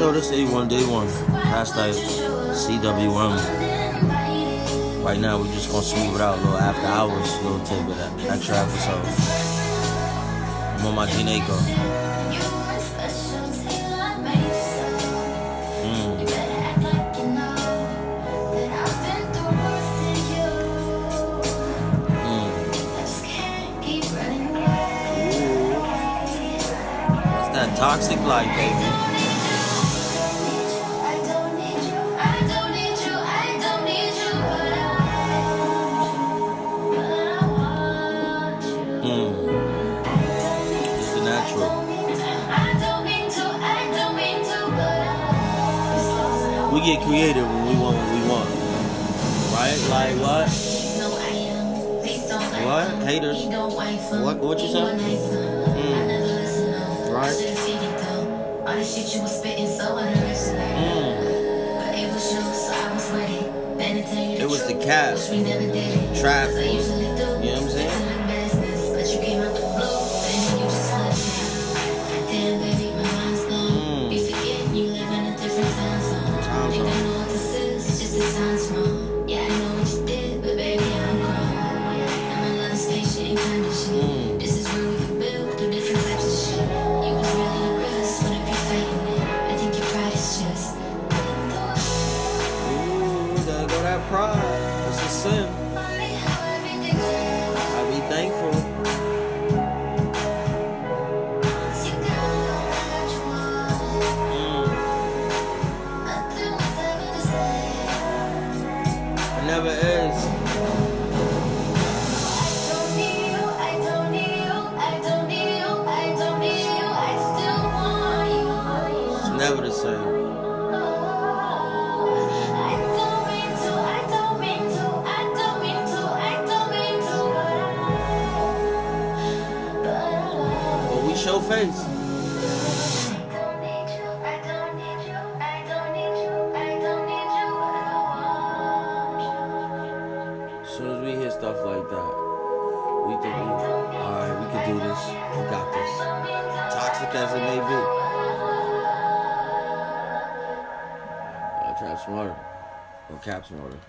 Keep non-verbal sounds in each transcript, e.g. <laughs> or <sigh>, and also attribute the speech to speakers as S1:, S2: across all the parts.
S1: Yo, this A1 Day 1. Hashtag CWM. Right now, we're just gonna smooth it out a little after hours, a little tidbit, extra episode. I'm on my Gineco. Mm. Mm. What's that toxic like, baby? We get creative when we want what we want. Right? Like what? What? Haters. What what you say? Mm. Right? Mm.
S2: It was the
S1: it. Trap. You know what I'm saying? Or cap smarter.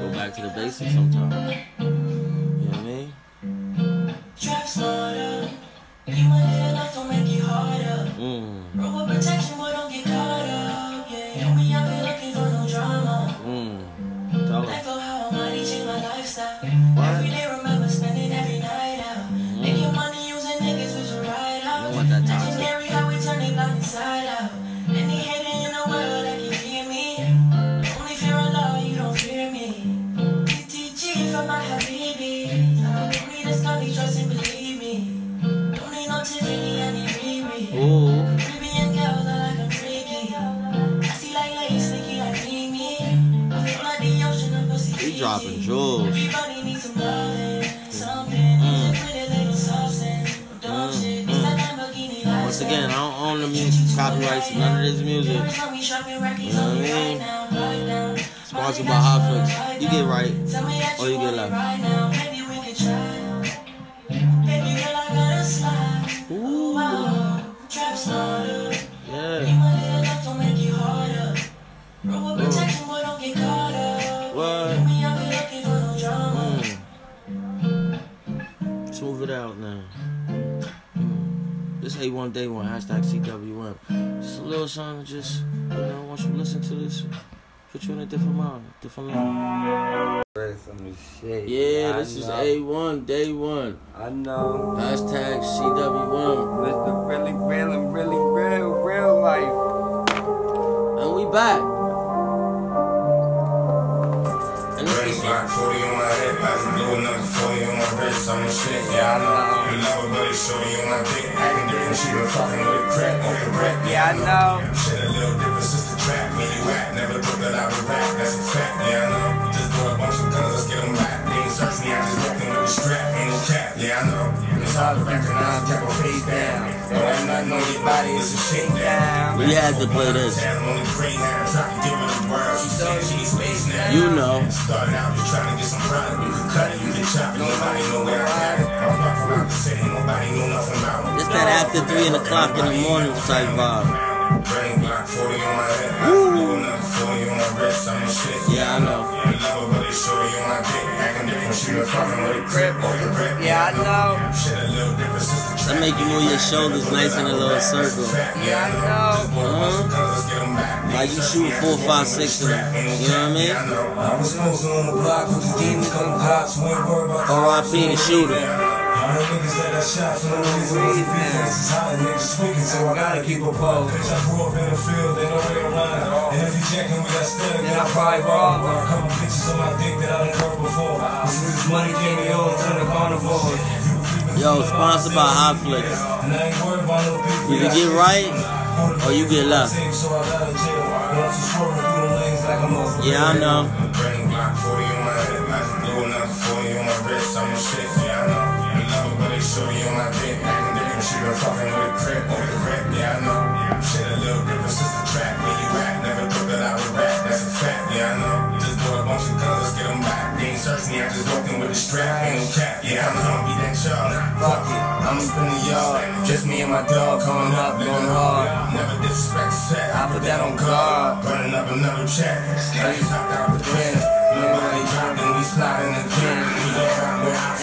S1: Go back to the basics sometimes. You know what I mean?
S3: Trap smarter. You want it enough, don't make it harder.
S1: Mm,
S3: Roll with protection, boy, don't get caught
S1: that
S3: Lamborghini
S1: mm, mm, mm. Once again, I don't own the music copyrights to none of this music.
S3: Every time we shopping, records
S1: You know what I mean?
S3: now, right now.
S1: Sponsored by
S3: Money you
S1: Fix.
S3: right
S1: You get right. Or
S3: you
S1: get left. This A1 Day 1, hashtag CWM. Just a little something, just, you know, once you listen to this, put you in a different mind, different line.
S4: Shit.
S1: Yeah,
S4: I
S1: this is. A1 Day 1,
S4: I know.
S1: hashtag CWM.
S4: Mr. Really, really, really, real, real life.
S1: And we back.
S5: On my wrist, I'm a shit, yeah, I know. You love a buddy, shorty on my dick, acting different, she been fucking with a crack on your breath,
S4: Yeah, I know.
S5: Shit a little different since the trap, where you at, never thought that I would rap, that's a fact, yeah, I know. Just bought a bunch of guns, let's get them back, they ain't search me, I just reckon with the strap, ain't no cap, yeah, I know. It's hard to recognize, kept a face down.
S1: We had to play this. You know.
S5: It's that after
S1: 3 o'clock in the morning type vibe.
S5: Woo! My wrist. I'm the shit.
S1: Yeah, I know.
S5: You love but they show you my dick. Acting different, she been fucking with a crib. Off the rip.
S4: Yeah, I know.
S5: Shit a little different since the
S1: That make you move your shoulders nice in a little circle.
S4: Yeah, I know.
S1: Uh-huh. Like you shoot four, five, six of them. You know what I mean?
S5: I was posting on the block with the demons on the cops. We ain't worried about
S1: R.I.P. the shooter.
S5: Niggas that I shot for no reason was defense is hot niggas tweaking, so I gotta keep a pole. Bitch, I grew up in the field, they know where to run. And if you checking with that stud,
S4: Then I probably her.
S5: A couple bitches on my dick that I done curved before. This is this money came to the carnivore.
S1: Yo, sponsored by Hot Flicks.
S5: I ain't worried about.
S1: You can get right or you get left.
S5: So I got
S1: yeah, I know.
S5: Just bought a bunch of let's get them back. They ain't search me, I just walked in with a strap. Ain't no cap, yeah, I'm gonna be that y'all. Fuck it, I'm up in the yard. Just me and my dog coming up, going hard. Never disrespect set, I put that on guard. Running up another check, straight hopped out the crib. Nobody dropped and we sliding again. We don't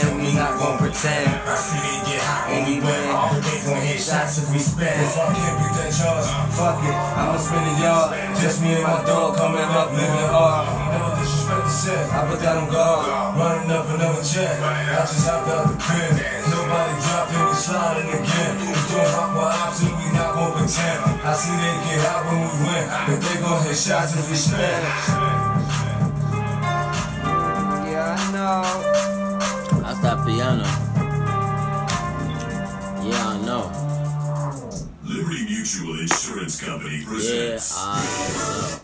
S5: and we not gon' pretend. I see they get hot when we win. All the days gon' hit shots if we spend. Fuck that charge. Fuck it, I'ma spin the yard. Just me and my dog coming up, living hard. Never disrespect the set, I put that on guard. Running up another check, I just hopped out the crib. Nobody dropped and we sliding again. We don't rock with ops and we not gon' pretend. I see they get hot when we win, but they gon' hit shots if we spend.
S4: Yeah, I know.
S1: That's that piano.
S6: Mutual Insurance Company
S1: Yeah. I know.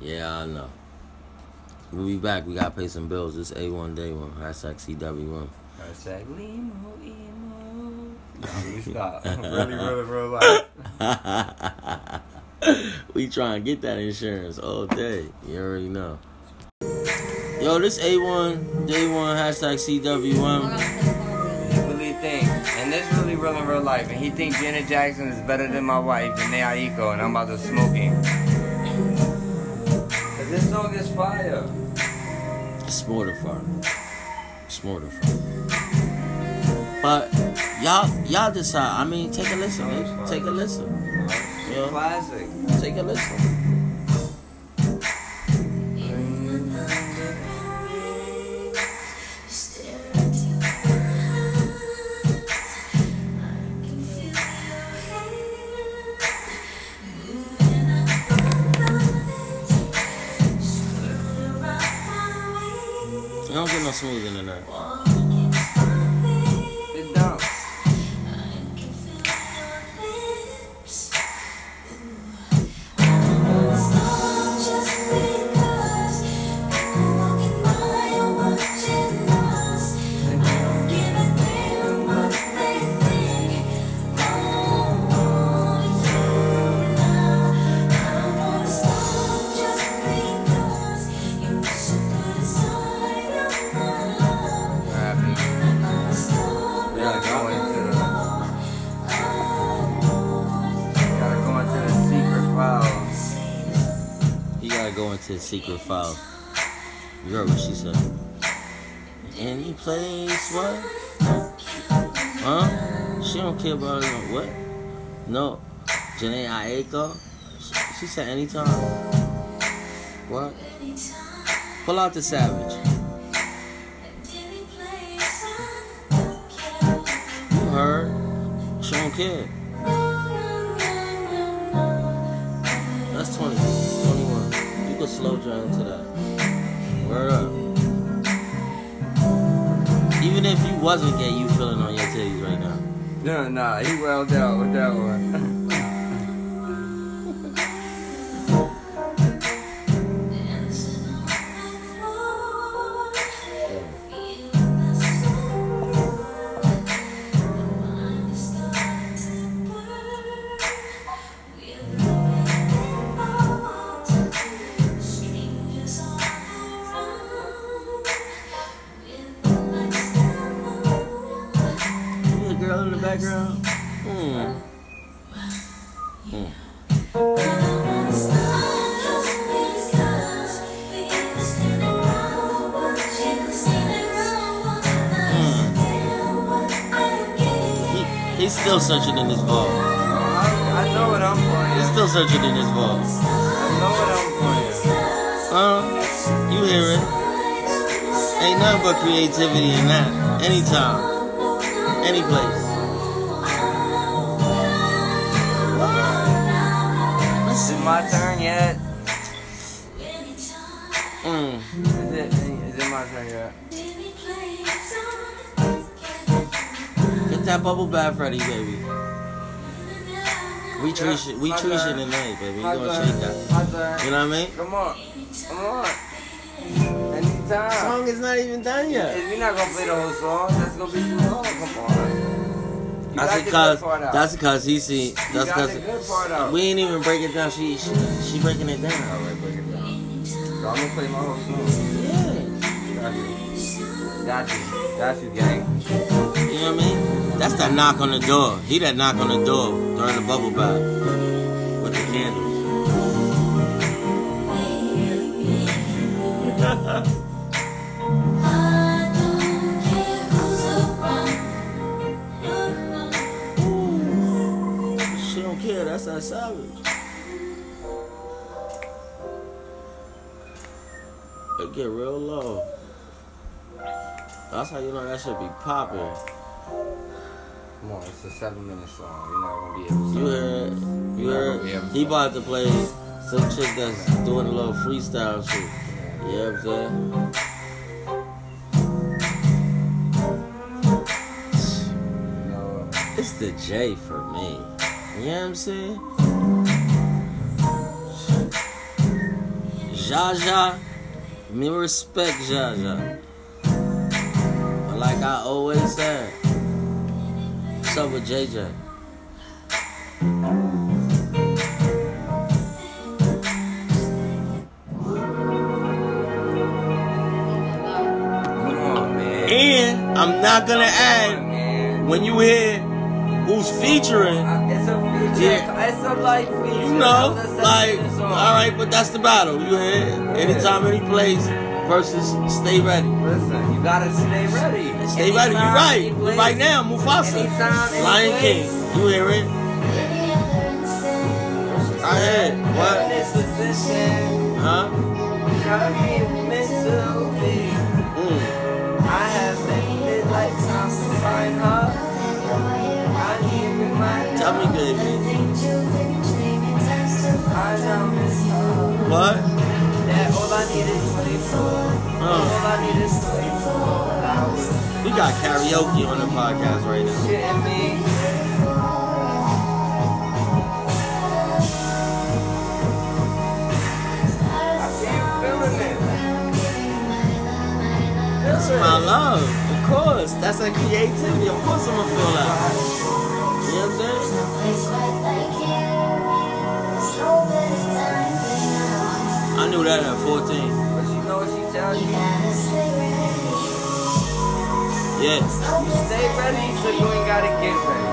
S1: Yeah, I know. We'll be back. We gotta pay some bills. This A1 Day 1. Hashtag CW1.
S4: I said, Limo, emo. You <laughs> stop. <laughs> really, really, real life. <laughs>
S1: we try and get that insurance all day. You already know. Yo, this A1 Day 1. Hashtag CW1.
S4: Really think, and this really real in real life, and he thinks Janet Jackson is better than my wife and Aiko, and I'm about to smoke him. Cause this song is fire.
S1: It's more than fun. It's more than fun. But y'all, y'all decide. I mean, take a listen. man. Take a listen.
S4: Classic.
S1: Take a listen. Smoother than that.
S4: Secret
S1: file. You heard what she said. Any place, what? Huh? She don't care about it. What? No. Jhené Aiko? She- said anytime. What? Pull out the savage. You heard? She don't care. That's 20, 21. Slow down into that. Word up. Even if you wasn't gay, you feeling on your titties right now.
S4: No, nah, he well dealt with that one. <laughs>
S1: He, he's still searching in his vault.
S4: I, I know what I'm
S1: He's still searching in his vault.
S4: I know what I'm playing.
S1: Huh? You hear it? Ain't nothing but creativity in that. Anytime. Any place.
S4: Yet?
S1: Get that bubble bath ready, baby. We treat shit, we treat
S4: you
S1: tonight, baby. You gonna shake that. You know what I mean?
S4: Come on. Come on. Anytime.
S1: Song is not even done yet.
S4: If you're not gonna play the whole song, that's gonna be too long. Come on. You
S1: That's
S4: the
S1: because
S4: good part out.
S1: that's because he see
S4: you
S1: that's
S4: the
S1: because
S4: good part out.
S1: we ain't even break it down. She she, she breaking it down.
S4: Break it down. So I'm gonna play my whole song. Got you. Got you. Gang.
S1: You know what I mean? That's that knock on the door. He that knock on the door during the bubble bath with the candles. She don't care. That's that savage. It get real low. That's how you know that should be popping.
S4: Come on, it's a seven minute song. You're not gonna be able to.
S1: You heard, you heard, he about to play some chick that's doing a little freestyle shit. You know what I'm saying? It's the J for me. You know what I'm saying? Jaja, me respect Jaja. Like I always said, what's up with JJ?
S4: come on.
S1: And I'm not gonna
S4: on,
S1: add when you hear who's featuring.
S4: Uh, It's a feature.
S1: Yeah.
S4: It's a light feature.
S1: You know, like, alright, but that's the battle. You hear? Anytime, any place versus stay ready.
S4: Listen, gotta stay ready.
S1: Stay ready. You
S4: Anytime,
S1: right.
S4: any place,
S1: Right now, Mufasa.
S4: Anytime, any
S1: Lion. King. You hear it? I heard. What? Huh?
S4: gotta be meant to be.
S1: Mm.
S4: I have many lifetimes to find her. I need reminders.
S1: Tell me, baby.
S4: I know miss her.
S1: What?
S4: That all I need is 24.
S1: Uh,
S4: All I need is 24 hours.
S1: we got karaoke on the podcast right now.
S4: Shitting me. I see you feeling it.
S1: That's my love. Of course. That's a creativity. Of course I'm gonna feel that. You know what I'm saying? I knew that at 14.
S4: But you know what she tells you?
S1: Yeah.
S4: You stay ready so you ain't gotta get ready.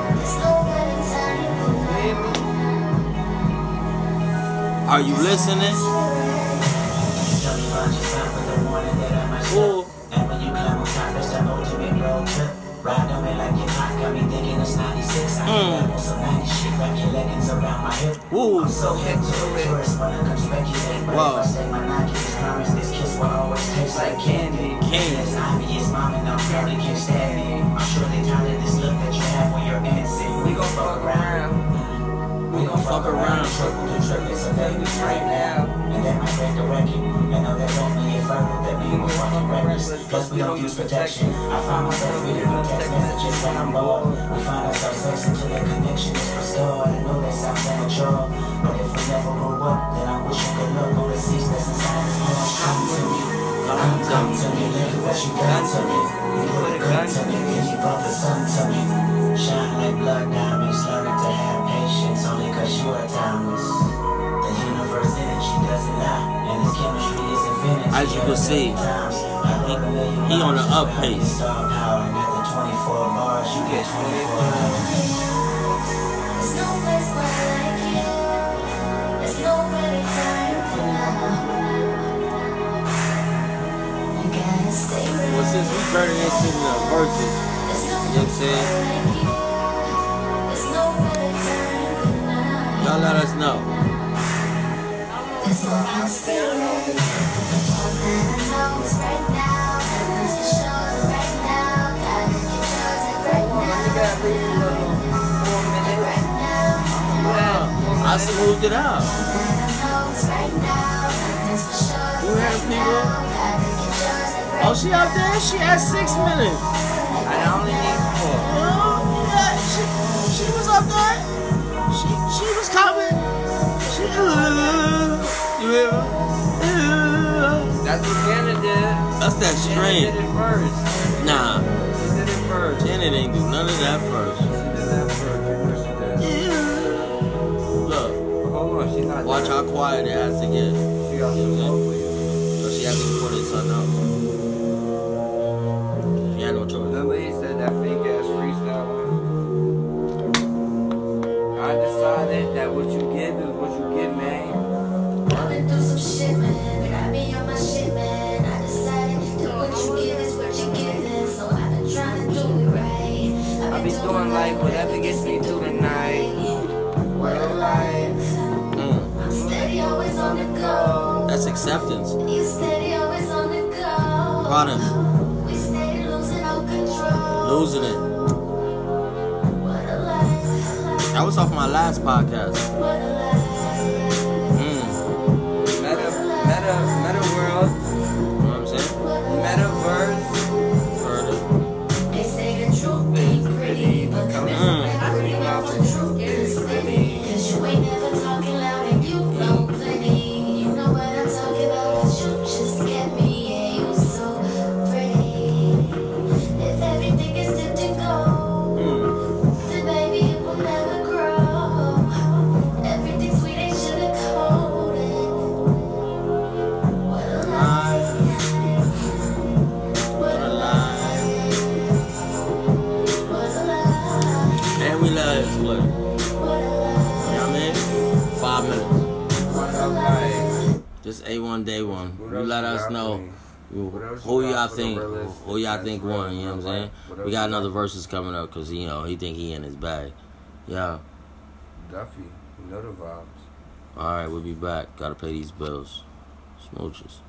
S4: You hear me?
S1: Are you listening? Ooh.
S7: Got me thinking it's 96. I
S1: Mm.
S7: can rap on some 90 shit, wrap your leggings around my hip.
S1: Woo.
S7: I'm so hip to it. Tourists wanna come speculate, but if I stay my Nike, promise this kiss will always taste like candy.
S1: Candy.
S7: It's obvious, mom, and I probably can't stand me. I'm sure they tired of this look that you have when you're dancing.
S4: We gon' fuck around.
S7: We gon' fuck around, triple the triple, so baby, right now. And that might break the record. And know that don't mean that mean we're fucking reckless. Plus, we don't use protection. I find myself reading the text messages when I'm bored. We find ourselves sex until the connection is restored. I know that sounds immature,
S1: As you can see, he- he on the up pace.
S7: Star power, and after 24 bars, you get 24 hours.
S2: There's no place quite like you. There's no better time than now. I gotta stay real.
S1: Well, since we turning this into a versus,
S2: There's
S1: you know what I'm saying?
S2: you. There's no better time than now.
S1: Y'all let us know.
S2: I
S1: smoothed it out.
S2: All that I know is right now. Nothing's for sure
S1: You heard people?
S2: now. Gotta get yours right
S1: Oh, she up there? She had six minutes.
S4: I only need four.
S1: Oh, yeah, she, she was up there. She, she was coming. She, uh, you hear her?
S4: That's what Jenna did.
S1: That's that strain.
S4: did it first.
S1: Nah,
S4: She did it first.
S1: Janet ain't do none of that first. How quiet it has to get.
S4: She got some you.
S1: So she has to put it something else. She had no choice.
S4: Said that fake ass freestyle? I decided that what you give is what
S1: acceptance.
S2: You steady, always on the go.
S1: Product.
S2: We steady losing all control.
S1: Losing it.
S2: What a life.
S1: That was off my last podcast. Who
S4: you
S1: who
S4: got
S1: y'all think? Who y'all think won? You know what I'm saying? We got another verses coming up because you know he think he in his bag. Yeah.
S4: Duffy, you know the vibes.
S1: All right, we'll be back. Gotta pay these bills. Smooches.